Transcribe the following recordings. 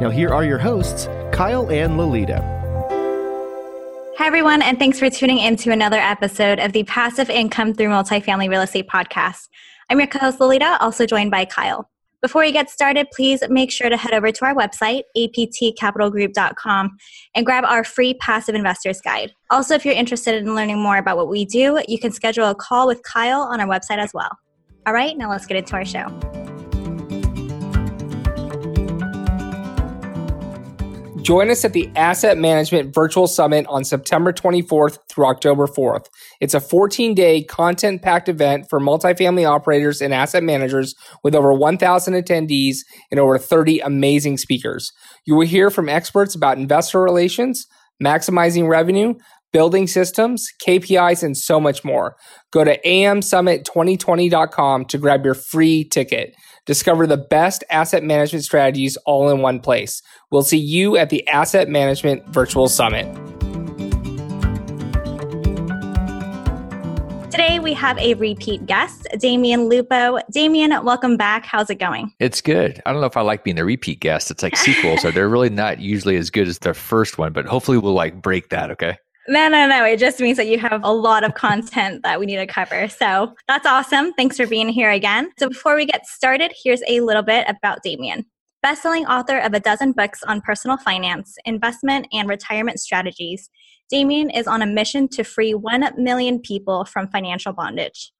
Now, here are your hosts, Kyle and Lolita. Hi, everyone, and thanks for tuning in to another episode of the Passive Income Through Multifamily Real Estate podcast. I'm your co host, Lolita, also joined by Kyle. Before we get started, please make sure to head over to our website, aptcapitalgroup.com, and grab our free Passive Investors Guide. Also, if you're interested in learning more about what we do, you can schedule a call with Kyle on our website as well. All right, now let's get into our show. Join us at the Asset Management Virtual Summit on September 24th through October 4th. It's a 14 day content packed event for multifamily operators and asset managers with over 1,000 attendees and over 30 amazing speakers. You will hear from experts about investor relations, maximizing revenue, building systems, KPIs, and so much more. Go to amsummit2020.com to grab your free ticket. Discover the best asset management strategies all in one place. We'll see you at the Asset Management Virtual Summit. Today we have a repeat guest, Damion Lupo. Damion, welcome back. How's it going? It's good. I don't know if I like being the repeat guest. It's like sequels, so they're really not usually as good as the first one, but hopefully we'll like break that, okay? No, no, no. It just means that you have a lot of content that we need to cover. So that's awesome. Thanks for being here again. So before we get started, here's a little bit about Damion. Bestselling author of a dozen books on personal finance, investment, and retirement strategies, Damion is on a mission to free 1 million people from financial bondage.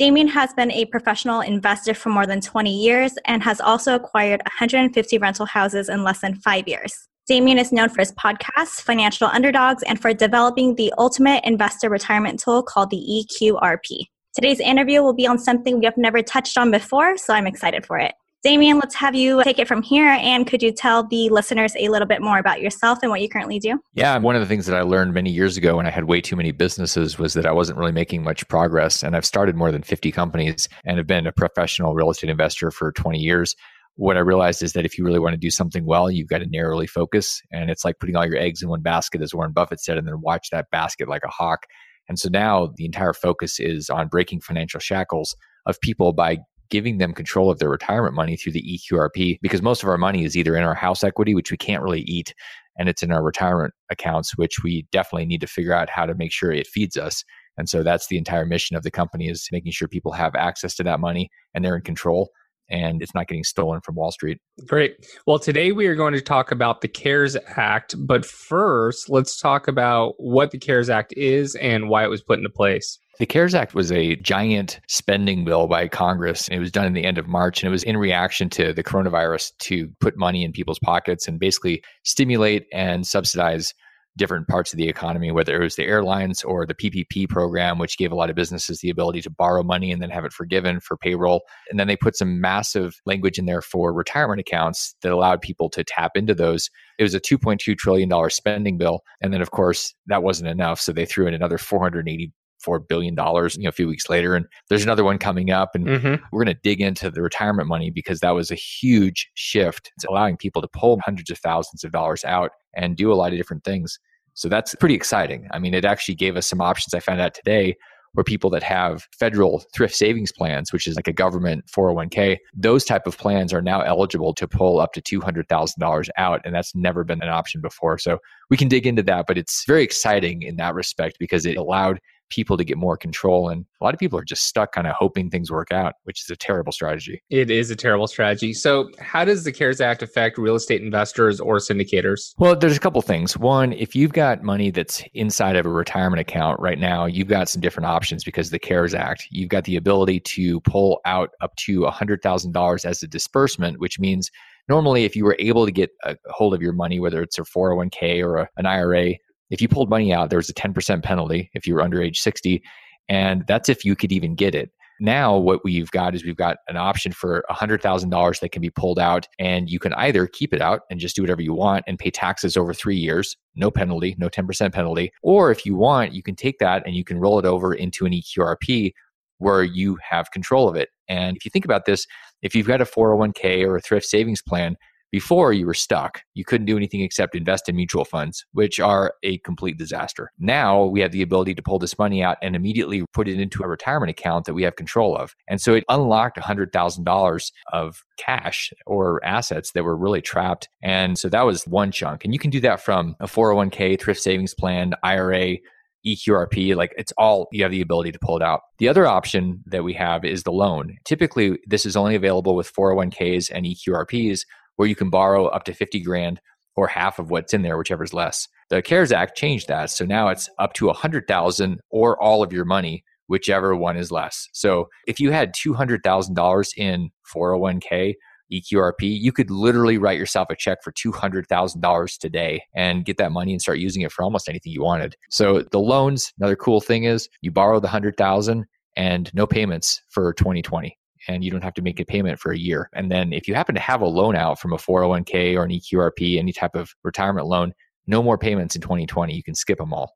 Damion has been a professional investor for more than 20 years and has also acquired 150 rental houses in less than five years. Damion is known for his podcasts, Financial Underdogs, and for developing the ultimate investor retirement tool called the EQRP. Today's interview will be on something we have never touched on before, so I'm excited for it. Damion, let's have you take it from here. And could you tell the listeners a little bit more about yourself and what you currently do? Yeah, one of the things that I learned many years ago when I had way too many businesses was that I wasn't really making much progress. And I've started more than 50 companies and have been a professional real estate investor for 20 years what I realized is that if you really want to do something well, you've got to narrowly focus. And it's like putting all your eggs in one basket, as Warren Buffett said, and then watch that basket like a hawk. And so now the entire focus is on breaking financial shackles of people by giving them control of their retirement money through the EQRP because most of our money is either in our house equity, which we can't really eat, and it's in our retirement accounts, which we definitely need to figure out how to make sure it feeds us. And so that's the entire mission of the company is making sure people have access to that money and they're in control and it's not getting stolen from Wall Street. Great. Well, today we are going to talk about the CARES Act, but first, let's talk about what the CARES Act is and why it was put into place. The CARES Act was a giant spending bill by Congress. It was done in the end of March, and it was in reaction to the coronavirus to put money in people's pockets and basically stimulate and subsidize different parts of the economy, whether it was the airlines or the PPP program, which gave a lot of businesses the ability to borrow money and then have it forgiven for payroll. And then they put some massive language in there for retirement accounts that allowed people to tap into those. It was a $2.2 trillion spending bill. And then, of course, that wasn't enough. So they threw in another 480 four billion dollars you know a few weeks later and there's another one coming up and mm-hmm. we're going to dig into the retirement money because that was a huge shift it's allowing people to pull hundreds of thousands of dollars out and do a lot of different things. So that's pretty exciting. I mean it actually gave us some options i found out today where people that have federal thrift savings plans which is like a government 401k those type of plans are now eligible to pull up to $200000 out and that's never been an option before. So we can dig into that but it's very exciting in that respect because it allowed people to get more control. And a lot of people are just stuck kind of hoping things work out, which is a terrible strategy. It is a terrible strategy. So, how does the CARES Act affect real estate investors or syndicators? Well, there's a couple things. One, if you've got money that's inside of a retirement account right now, you've got some different options because of the CARES Act. You've got the ability to pull out up to $100,000 as a disbursement, which means normally if you were able to get a hold of your money whether it's a 401k or a, an ira if you pulled money out, there was a 10% penalty if you were under age 60. And that's if you could even get it. Now, what we've got is we've got an option for $100,000 that can be pulled out, and you can either keep it out and just do whatever you want and pay taxes over three years, no penalty, no 10% penalty. Or if you want, you can take that and you can roll it over into an EQRP where you have control of it. And if you think about this, if you've got a 401k or a thrift savings plan, before you were stuck. You couldn't do anything except invest in mutual funds, which are a complete disaster. Now we have the ability to pull this money out and immediately put it into a retirement account that we have control of. And so it unlocked $100,000 of cash or assets that were really trapped. And so that was one chunk. And you can do that from a 401k, thrift savings plan, IRA, EQRP, like it's all, you have the ability to pull it out. The other option that we have is the loan. Typically, this is only available with 401ks and EQRPs where you can borrow up to 50 grand or half of what's in there, whichever's less. The CARES Act changed that. So now it's up to 100,000 or all of your money, whichever one is less. So if you had $200,000 in 401k, EQRP, you could literally write yourself a check for $200,000 today and get that money and start using it for almost anything you wanted. So the loans, another cool thing is you borrow the 100,000 and no payments for 2020 and you don't have to make a payment for a year. And then if you happen to have a loan out from a 401k or an EQRP, any type of retirement loan, no more payments in 2020. You can skip them all.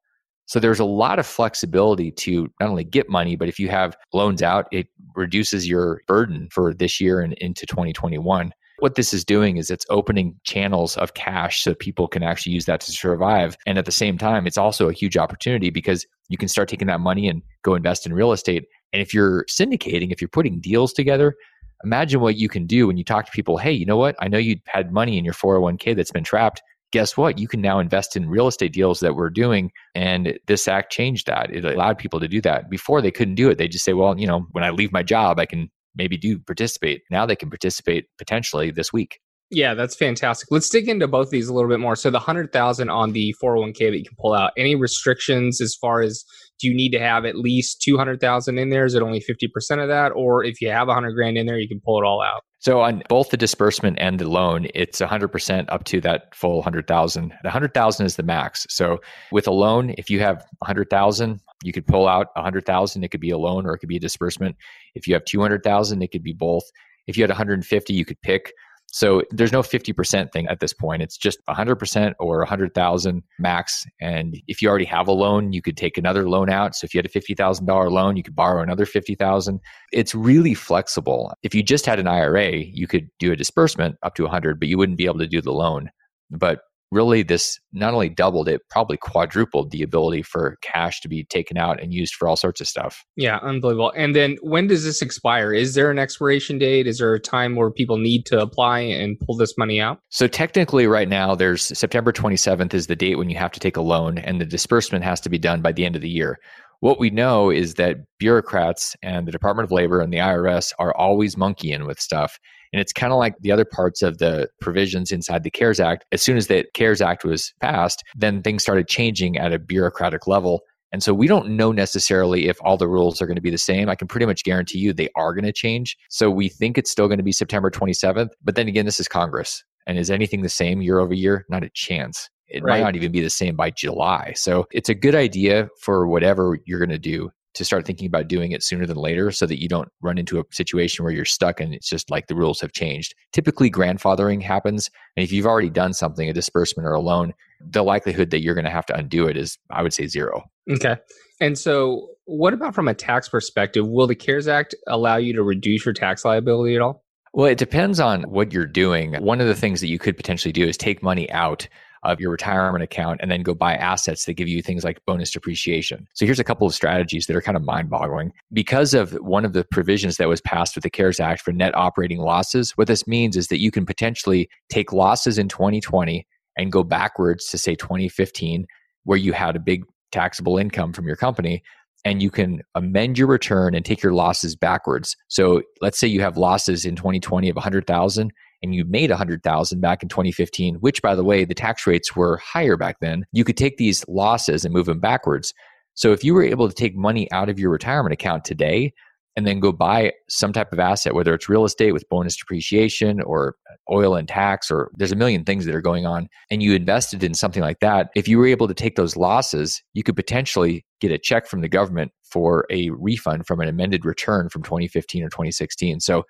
So there's a lot of flexibility to not only get money, but if you have loans out, it reduces your burden for this year and into 2021. What this is doing is it's opening channels of cash so people can actually use that to survive. And at the same time, it's also a huge opportunity because you can start taking that money and go invest in real estate and if you're syndicating, if you're putting deals together, imagine what you can do when you talk to people. Hey, you know what? I know you had money in your 401k that's been trapped. Guess what? You can now invest in real estate deals that we're doing. And this act changed that. It allowed people to do that. Before they couldn't do it. They just say, well, you know, when I leave my job, I can maybe do participate. Now they can participate potentially this week. Yeah, that's fantastic. Let's dig into both these a little bit more. So the 100,000 on the 401k that you can pull out, any restrictions as far as do you need to have at least 200,000 in there? Is it only 50% of that? Or if you have 100 grand in there, you can pull it all out? So on both the disbursement and the loan, it's 100% up to that full 100,000. The 100,000 is the max. So with a loan, if you have 100,000, you could pull out 100,000. It could be a loan or it could be a disbursement. If you have 200,000, it could be both. If you had 150, you could pick so there's no 50% thing at this point. It's just 100% or 100,000 max. And if you already have a loan, you could take another loan out. So if you had a $50,000 loan, you could borrow another 50,000. It's really flexible. If you just had an IRA, you could do a disbursement up to 100, but you wouldn't be able to do the loan. But really this not only doubled it probably quadrupled the ability for cash to be taken out and used for all sorts of stuff. Yeah unbelievable. And then when does this expire? Is there an expiration date? Is there a time where people need to apply and pull this money out? So technically right now there's september 27th is the date when you have to take a loan and the disbursement has to be done by the end of the year. What we know is that bureaucrats and the Department of Labor and the IRS are always monkeying with stuff. And it's kind of like the other parts of the provisions inside the CARES Act. As soon as the CARES Act was passed, then things started changing at a bureaucratic level. And so we don't know necessarily if all the rules are going to be the same. I can pretty much guarantee you they are going to change. So we think it's still going to be September 27th. But then again, this is Congress. And is anything the same year over year? Not a chance. It right. might not even be the same by July. So it's a good idea for whatever you're going to do to start thinking about doing it sooner than later so that you don't run into a situation where you're stuck and it's just like the rules have changed. Typically, grandfathering happens. And if you've already done something, a disbursement or a loan, the likelihood that you're going to have to undo it is, I would say, zero. Okay. And so, what about from a tax perspective? Will the CARES Act allow you to reduce your tax liability at all? Well, it depends on what you're doing. One of the things that you could potentially do is take money out of your retirement account and then go buy assets that give you things like bonus depreciation. So here's a couple of strategies that are kind of mind boggling. Because of one of the provisions that was passed with the CARES Act for net operating losses, what this means is that you can potentially take losses in 2020 and go backwards to say 2015, where you had a big taxable income from your company and you can amend your return and take your losses backwards. So let's say you have losses in 2020 of 100,000 and you made 100,000 back in 2015, which by the way, the tax rates were higher back then, you could take these losses and move them backwards. So if you were able to take money out of your retirement account today and then go buy some type of asset, whether it's real estate with bonus depreciation or oil and tax, or there's a million things that are going on, and you invested in something like that, if you were able to take those losses, you could potentially get a check from the government for a refund from an amended return from 2015 or 2016. So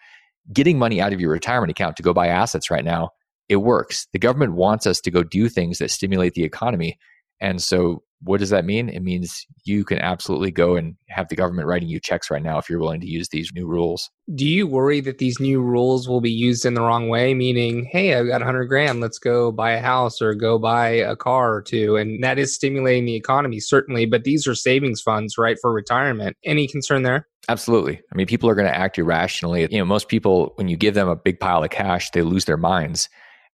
getting money out of your retirement account to go buy assets right now, it works. The government wants us to go do things that stimulate the economy. And so what does that mean? It means you can absolutely go and have the government writing you checks right now if you're willing to use these new rules. Do you worry that these new rules will be used in the wrong way? Meaning, hey, I've got 100 grand, let's go buy a house or go buy a car or two. And that is stimulating the economy, certainly, but these are savings funds, right, for retirement. Any concern there? Absolutely. I mean, people are going to act irrationally. You know, most people, when you give them a big pile of cash, they lose their minds.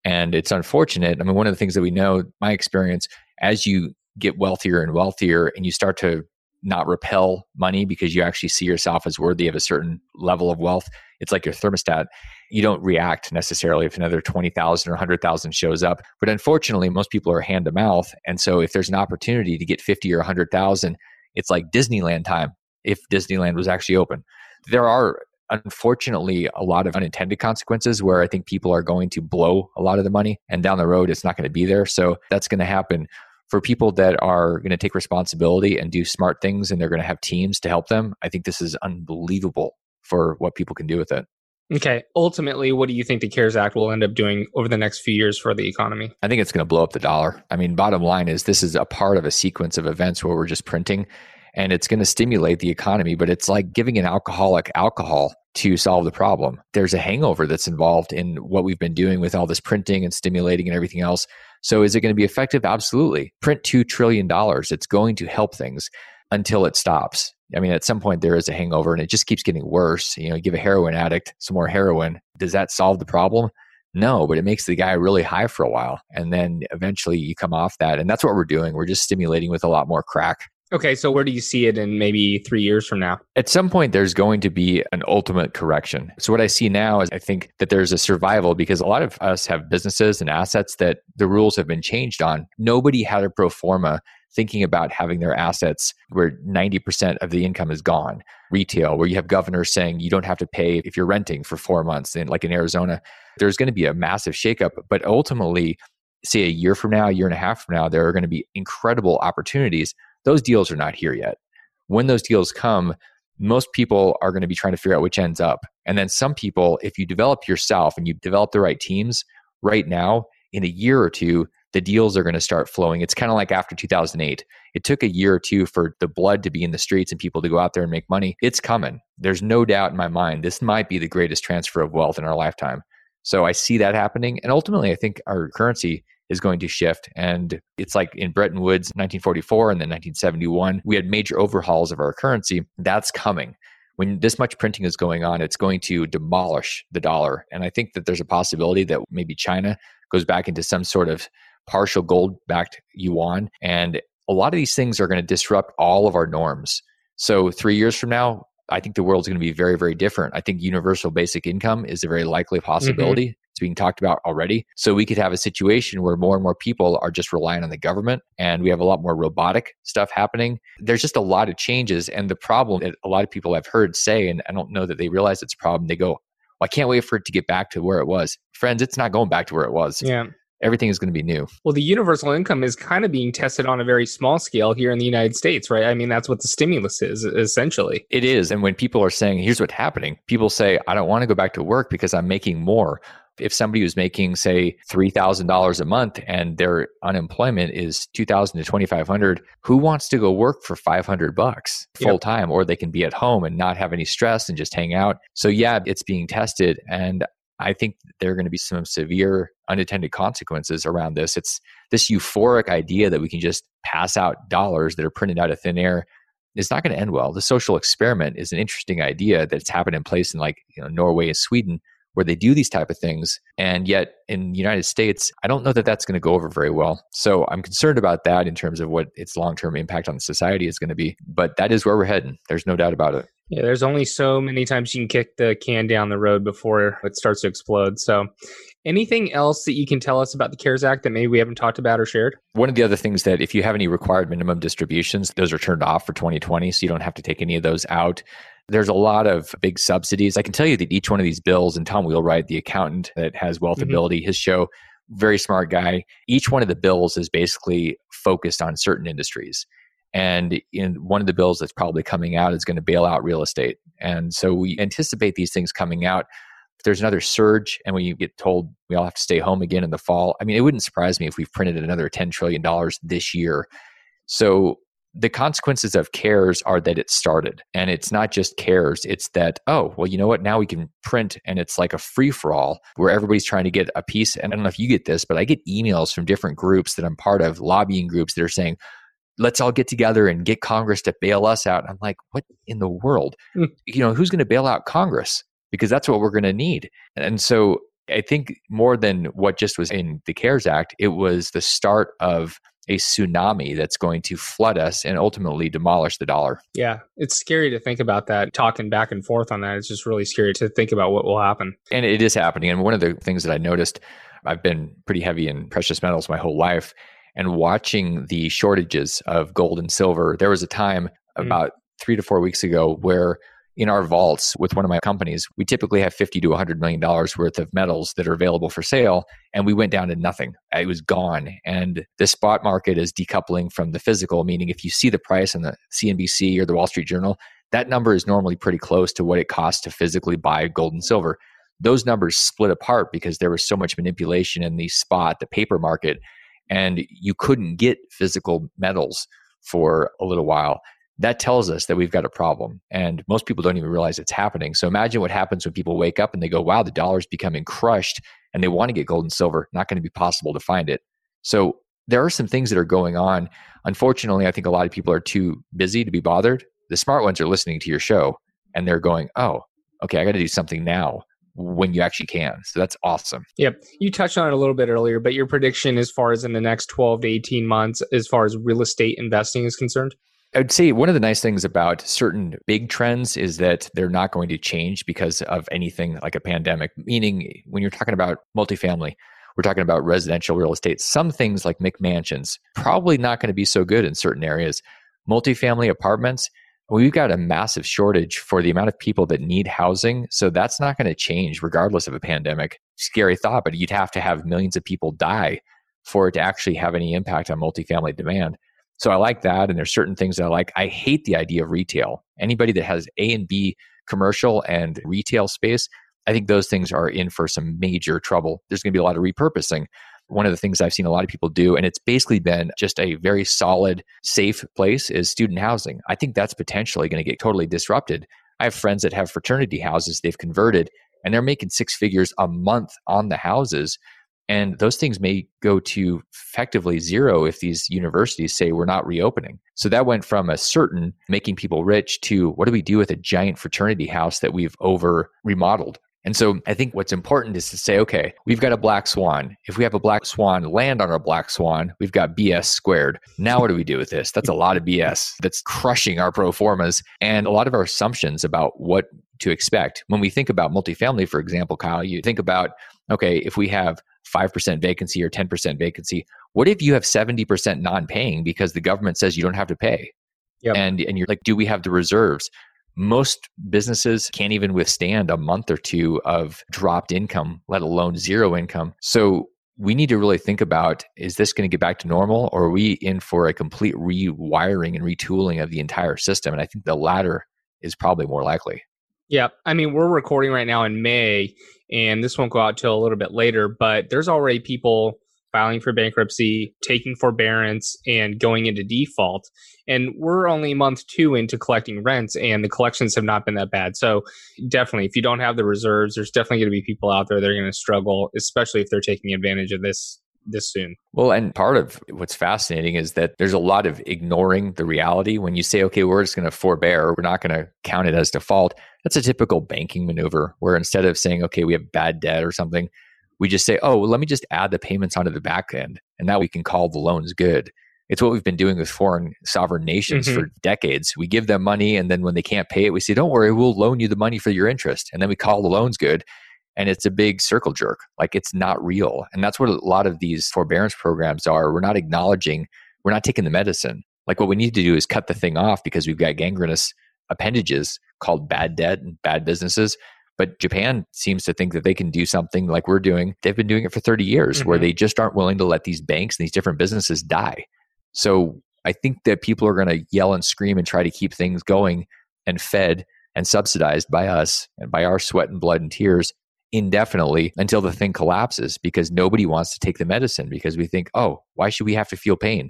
And it's unfortunate. I mean, one of the things that we know, my experience, as you get wealthier and wealthier and you start to not repel money because you actually see yourself as worthy of a certain level of wealth. It's like your thermostat. You don't react necessarily if another 20,000 or 100,000 shows up. But unfortunately, most people are hand to mouth. And so if there's an opportunity to get 50 or 100,000, it's like Disneyland time if Disneyland was actually open. There are unfortunately a lot of unintended consequences where I think people are going to blow a lot of the money and down the road it's not going to be there. So that's going to happen for people that are going to take responsibility and do smart things and they're going to have teams to help them, I think this is unbelievable for what people can do with it. Okay. Ultimately, what do you think the CARES Act will end up doing over the next few years for the economy? I think it's going to blow up the dollar. I mean, bottom line is this is a part of a sequence of events where we're just printing and it's going to stimulate the economy, but it's like giving an alcoholic alcohol to solve the problem. There's a hangover that's involved in what we've been doing with all this printing and stimulating and everything else. So is it going to be effective? Absolutely. Print $2 trillion. It's going to help things until it stops. I mean, at some point there is a hangover and it just keeps getting worse. You know, give a heroin addict some more heroin. Does that solve the problem? No, but it makes the guy really high for a while. And then eventually you come off that. And that's what we're doing. We're just stimulating with a lot more crack. Okay, so where do you see it in maybe three years from now? At some point, there's going to be an ultimate correction. So, what I see now is I think that there's a survival because a lot of us have businesses and assets that the rules have been changed on. Nobody had a pro forma thinking about having their assets where 90% of the income is gone. Retail, where you have governors saying you don't have to pay if you're renting for four months, and like in Arizona, there's going to be a massive shakeup. But ultimately, say a year from now, a year and a half from now, there are going to be incredible opportunities those deals are not here yet. When those deals come, most people are going to be trying to figure out which ends up. And then some people, if you develop yourself and you develop the right teams right now, in a year or two, the deals are going to start flowing. It's kind of like after 2008. It took a year or two for the blood to be in the streets and people to go out there and make money. It's coming. There's no doubt in my mind. This might be the greatest transfer of wealth in our lifetime. So I see that happening. And ultimately, I think our currency is going to shift. And it's like in Bretton Woods, 1944 and then 1971, we had major overhauls of our currency. That's coming. When this much printing is going on, it's going to demolish the dollar. And I think that there's a possibility that maybe China goes back into some sort of partial gold backed yuan. And a lot of these things are going to disrupt all of our norms. So, three years from now, I think the world's going to be very, very different. I think universal basic income is a very likely mm-hmm. possibility. Mm-hmm. It's being talked about already. So we could have a situation where more and more people are just relying on the government and we have a lot more robotic stuff happening. There's just a lot of changes. And the problem that a lot of people I've heard say, and I don't know that they realize it's a problem, they go, well, I can't wait for it to get back to where it was. Friends, it's not going back to where it was. Yeah everything is going to be new. Well, the universal income is kind of being tested on a very small scale here in the United States, right? I mean, that's what the stimulus is essentially. It is. And when people are saying, here's what's happening, people say, I don't want to go back to work because I'm making more. If somebody was making, say, $3,000 a month and their unemployment is 2000 to 2500 who wants to go work for 500 bucks full time? Yep. Or they can be at home and not have any stress and just hang out. So, yeah, it's being tested. And I think there are going to be some severe unintended consequences around this. It's this euphoric idea that we can just pass out dollars that are printed out of thin air It's not going to end well. The social experiment is an interesting idea that's happened in place in like you know, Norway and Sweden, where they do these type of things, and yet in the United States, I don't know that that's going to go over very well. So I'm concerned about that in terms of what its long term impact on society is going to be. But that is where we're heading. There's no doubt about it. Yeah, there's only so many times you can kick the can down the road before it starts to explode. So, anything else that you can tell us about the CARES Act that maybe we haven't talked about or shared? One of the other things that if you have any required minimum distributions, those are turned off for 2020, so you don't have to take any of those out. There's a lot of big subsidies. I can tell you that each one of these bills, and Tom Wheelwright, the accountant that has Wealthability, mm-hmm. his show, very smart guy. Each one of the bills is basically focused on certain industries. And in one of the bills that's probably coming out is going to bail out real estate. And so we anticipate these things coming out. If there's another surge and we get told we all have to stay home again in the fall, I mean, it wouldn't surprise me if we've printed another $10 trillion this year. So the consequences of cares are that it started and it's not just cares it's that oh well you know what now we can print and it's like a free for all where everybody's trying to get a piece and i don't know if you get this but i get emails from different groups that i'm part of lobbying groups that are saying let's all get together and get Congress to bail us out. I'm like, what in the world? Mm. You know, who's going to bail out Congress? Because that's what we're going to need. And so I think more than what just was in the CARES Act, it was the start of a tsunami that's going to flood us and ultimately demolish the dollar. Yeah, it's scary to think about that. Talking back and forth on that, it's just really scary to think about what will happen. And it is happening. And one of the things that I noticed, I've been pretty heavy in precious metals my whole life and watching the shortages of gold and silver. There was a time mm. about three to four weeks ago where in our vaults with one of my companies, we typically have 50 to 100 million dollars worth of metals that are available for sale. And we went down to nothing. Uh, it was gone. And the spot market is decoupling from the physical, meaning if you see the price in the CNBC or the Wall Street Journal, that number is normally pretty close to what it costs to physically buy gold and silver. Those numbers split apart because there was so much manipulation in the spot, the paper market, and you couldn't get physical metals for a little while that tells us that we've got a problem and most people don't even realize it's happening so imagine what happens when people wake up and they go wow the dollar's becoming crushed and they want to get gold and silver not going to be possible to find it so there are some things that are going on unfortunately i think a lot of people are too busy to be bothered the smart ones are listening to your show and they're going oh okay i got to do something now when you actually can. So that's awesome. Yep. You touched on it a little bit earlier, but your prediction as far as in the next 12 to 18 months, as far as real estate investing is concerned? I would say one of the nice things about certain big trends is that they're not going to change because of anything like a pandemic. Meaning, when you're talking about multifamily, we're talking about residential real estate. Some things like McMansions probably not going to be so good in certain areas. Multifamily apartments, we've got a massive shortage for the amount of people that need housing. So that's not going to change regardless of a pandemic. Scary thought, but you'd have to have millions of people die for it to actually have any impact on multifamily demand. So I like that. And there's certain things that I like. I hate the idea of retail. Anybody that has A and B commercial and retail space, I think those things are in for some major trouble. There's going to be a lot of repurposing one of the things I've seen a lot of people do, and it's basically been just a very solid, safe place, is student housing. I think that's potentially going to get totally disrupted. I have friends that have fraternity houses they've converted, and they're making six figures a month on the houses. And those things may go to effectively zero if these universities say we're not reopening. So that went from a certain making people rich to what do we do with a giant fraternity house that we've over remodeled? And so I think what's important is to say, okay, we've got a black swan. If we have a black swan land on our black swan, we've got BS squared. Now, what do we do with this? That's a lot of BS that's crushing our pro formas and a lot of our assumptions about what to expect. When we think about multifamily, for example, Kyle, you think about, okay, if we have 5% vacancy or 10% vacancy, what if you have 70% non paying because the government says you don't have to pay? Yep. And, and you're like, do we have the reserves? Most businesses can't even withstand a month or two of dropped income, let alone zero income. So we need to really think about is this going to get back to normal or are we in for a complete rewiring and retooling of the entire system? And I think the latter is probably more likely. Yeah. I mean, we're recording right now in May, and this won't go out till a little bit later, but there's already people filing for bankruptcy, taking forbearance, and going into default. And we're only month two into collecting rents, and the collections have not been that bad. So, definitely, if you don't have the reserves, there's definitely going to be people out there that are going to struggle, especially if they're taking advantage of this this soon. Well, and part of what's fascinating is that there's a lot of ignoring the reality. When you say, okay, we're just going to forbear, we're not going to count it as default, that's a typical banking maneuver where instead of saying, okay, we have bad debt or something, we just say, oh, well, let me just add the payments onto the back end. And now we can call the loans good. It's what we've been doing with foreign sovereign nations mm-hmm. for decades. We give them money, and then when they can't pay it, we say, don't worry, we'll loan you the money for your interest. And then we call the loans good. And it's a big circle jerk. Like it's not real. And that's what a lot of these forbearance programs are. We're not acknowledging, we're not taking the medicine. Like what we need to do is cut the thing off because we've got gangrenous appendages called bad debt and bad businesses. But Japan seems to think that they can do something like we're doing. They've been doing it for 30 years mm-hmm. where they just aren't willing to let these banks and these different businesses die. So I think that people are going to yell and scream and try to keep things going and fed and subsidized by us and by our sweat and blood and tears indefinitely until the thing collapses because nobody wants to take the medicine because we think, oh, why should we have to feel pain?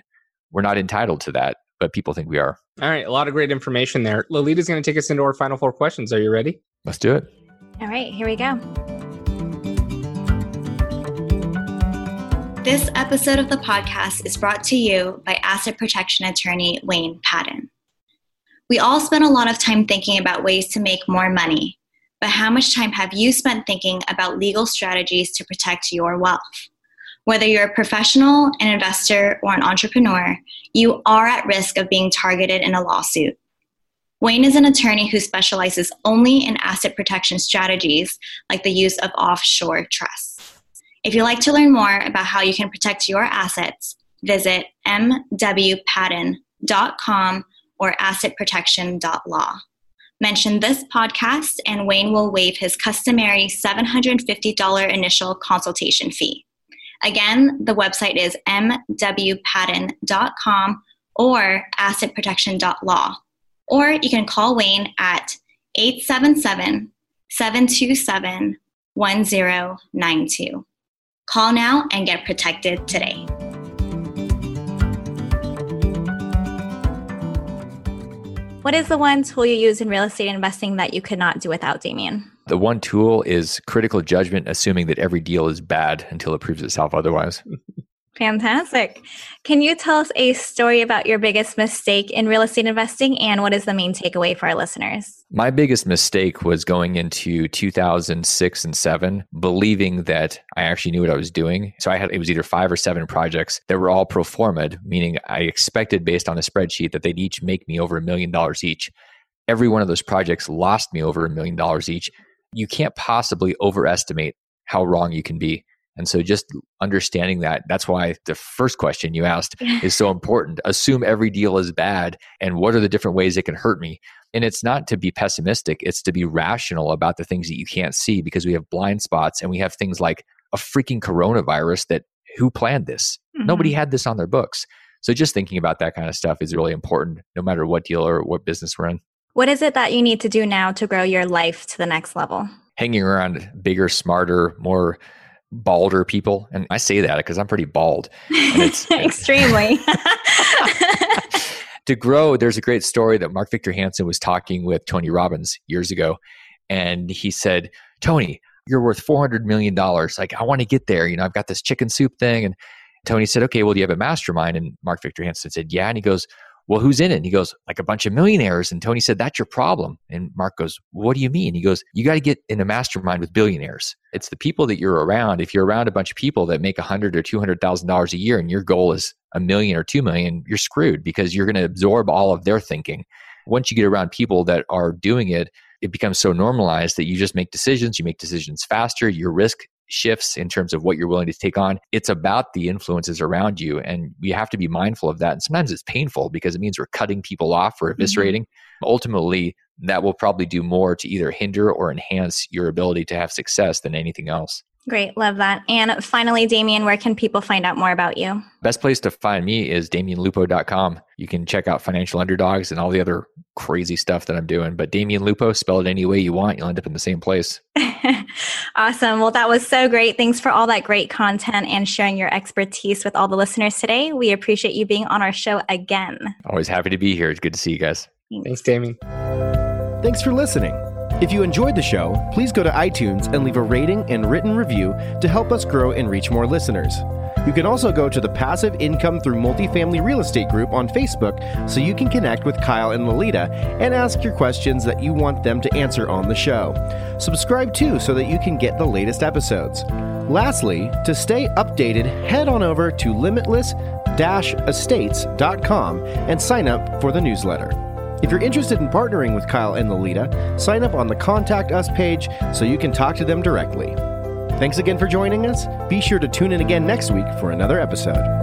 We're not entitled to that, but people think we are. All right, a lot of great information there. Lolita's going to take us into our final four questions. Are you ready? Let's do it. All right, here we go. This episode of the podcast is brought to you by asset protection attorney Wayne Patton. We all spend a lot of time thinking about ways to make more money, but how much time have you spent thinking about legal strategies to protect your wealth? Whether you're a professional, an investor, or an entrepreneur, you are at risk of being targeted in a lawsuit. Wayne is an attorney who specializes only in asset protection strategies like the use of offshore trusts. If you'd like to learn more about how you can protect your assets, visit mwpatton.com or assetprotection.law. Mention this podcast, and Wayne will waive his customary $750 initial consultation fee. Again, the website is mwpatton.com or assetprotection.law or you can call Wayne at 877 727 1092. Call now and get protected today. What is the one tool you use in real estate investing that you could not do without, Damion? The one tool is critical judgment, assuming that every deal is bad until it proves itself otherwise. Fantastic. Can you tell us a story about your biggest mistake in real estate investing and what is the main takeaway for our listeners? My biggest mistake was going into 2006 and 7 believing that I actually knew what I was doing. So I had it was either 5 or 7 projects that were all pro forma, meaning I expected based on a spreadsheet that they'd each make me over a million dollars each. Every one of those projects lost me over a million dollars each. You can't possibly overestimate how wrong you can be. And so just understanding that, that's why the first question you asked is so important. Assume every deal is bad and what are the different ways it can hurt me? And it's not to be pessimistic, it's to be rational about the things that you can't see because we have blind spots and we have things like a freaking coronavirus that who planned this? Mm-hmm. Nobody had this on their books. So just thinking about that kind of stuff is really important no matter what deal or what business we're in. What is it that you need to do now to grow your life to the next level? Hanging around bigger, smarter, more balder people. And I say that because I'm pretty bald. Extremely. to grow, there's a great story that Mark Victor Hansen was talking with Tony Robbins years ago. And he said, Tony, you're worth $400 million. Like, I want to get there. You know, I've got this chicken soup thing. And Tony said, okay, well, do you have a mastermind? And Mark Victor Hansen said, yeah. And he goes, well, who's in it? And he goes, like a bunch of millionaires. And Tony said, that's your problem. And Mark goes, what do you mean? He goes, you got to get in a mastermind with billionaires. It's the people that you're around. If you're around a bunch of people that make a hundred or two hundred thousand dollars a year, and your goal is a million or two million, you're screwed because you're going to absorb all of their thinking. Once you get around people that are doing it, it becomes so normalized that you just make decisions. You make decisions faster. Your risk shifts in terms of what you're willing to take on. It's about the influences around you. And we have to be mindful of that. And sometimes it's painful because it means we're cutting people off or mm-hmm. eviscerating. Mm-hmm. Ultimately, that will probably do more to either hinder or enhance your ability to have success than anything else. Great, love that. And finally, Damion, where can people find out more about you? Best place to find me is damionlupo.com. You can check out Financial Underdogs and all the other crazy stuff that I'm doing. But Damion Lupo, spell it any way you want, you'll end up in the same place. awesome. Well, that was so great. Thanks for all that great content and sharing your expertise with all the listeners today. We appreciate you being on our show again. Always happy to be here. It's good to see you guys. Thanks, Thanks Damion. Thanks for listening. If you enjoyed the show, please go to iTunes and leave a rating and written review to help us grow and reach more listeners. You can also go to the Passive Income Through Multifamily Real Estate group on Facebook so you can connect with Kyle and Lolita and ask your questions that you want them to answer on the show. Subscribe too so that you can get the latest episodes. Lastly, to stay updated, head on over to limitless estates.com and sign up for the newsletter. If you're interested in partnering with Kyle and Lolita, sign up on the Contact Us page so you can talk to them directly. Thanks again for joining us. Be sure to tune in again next week for another episode.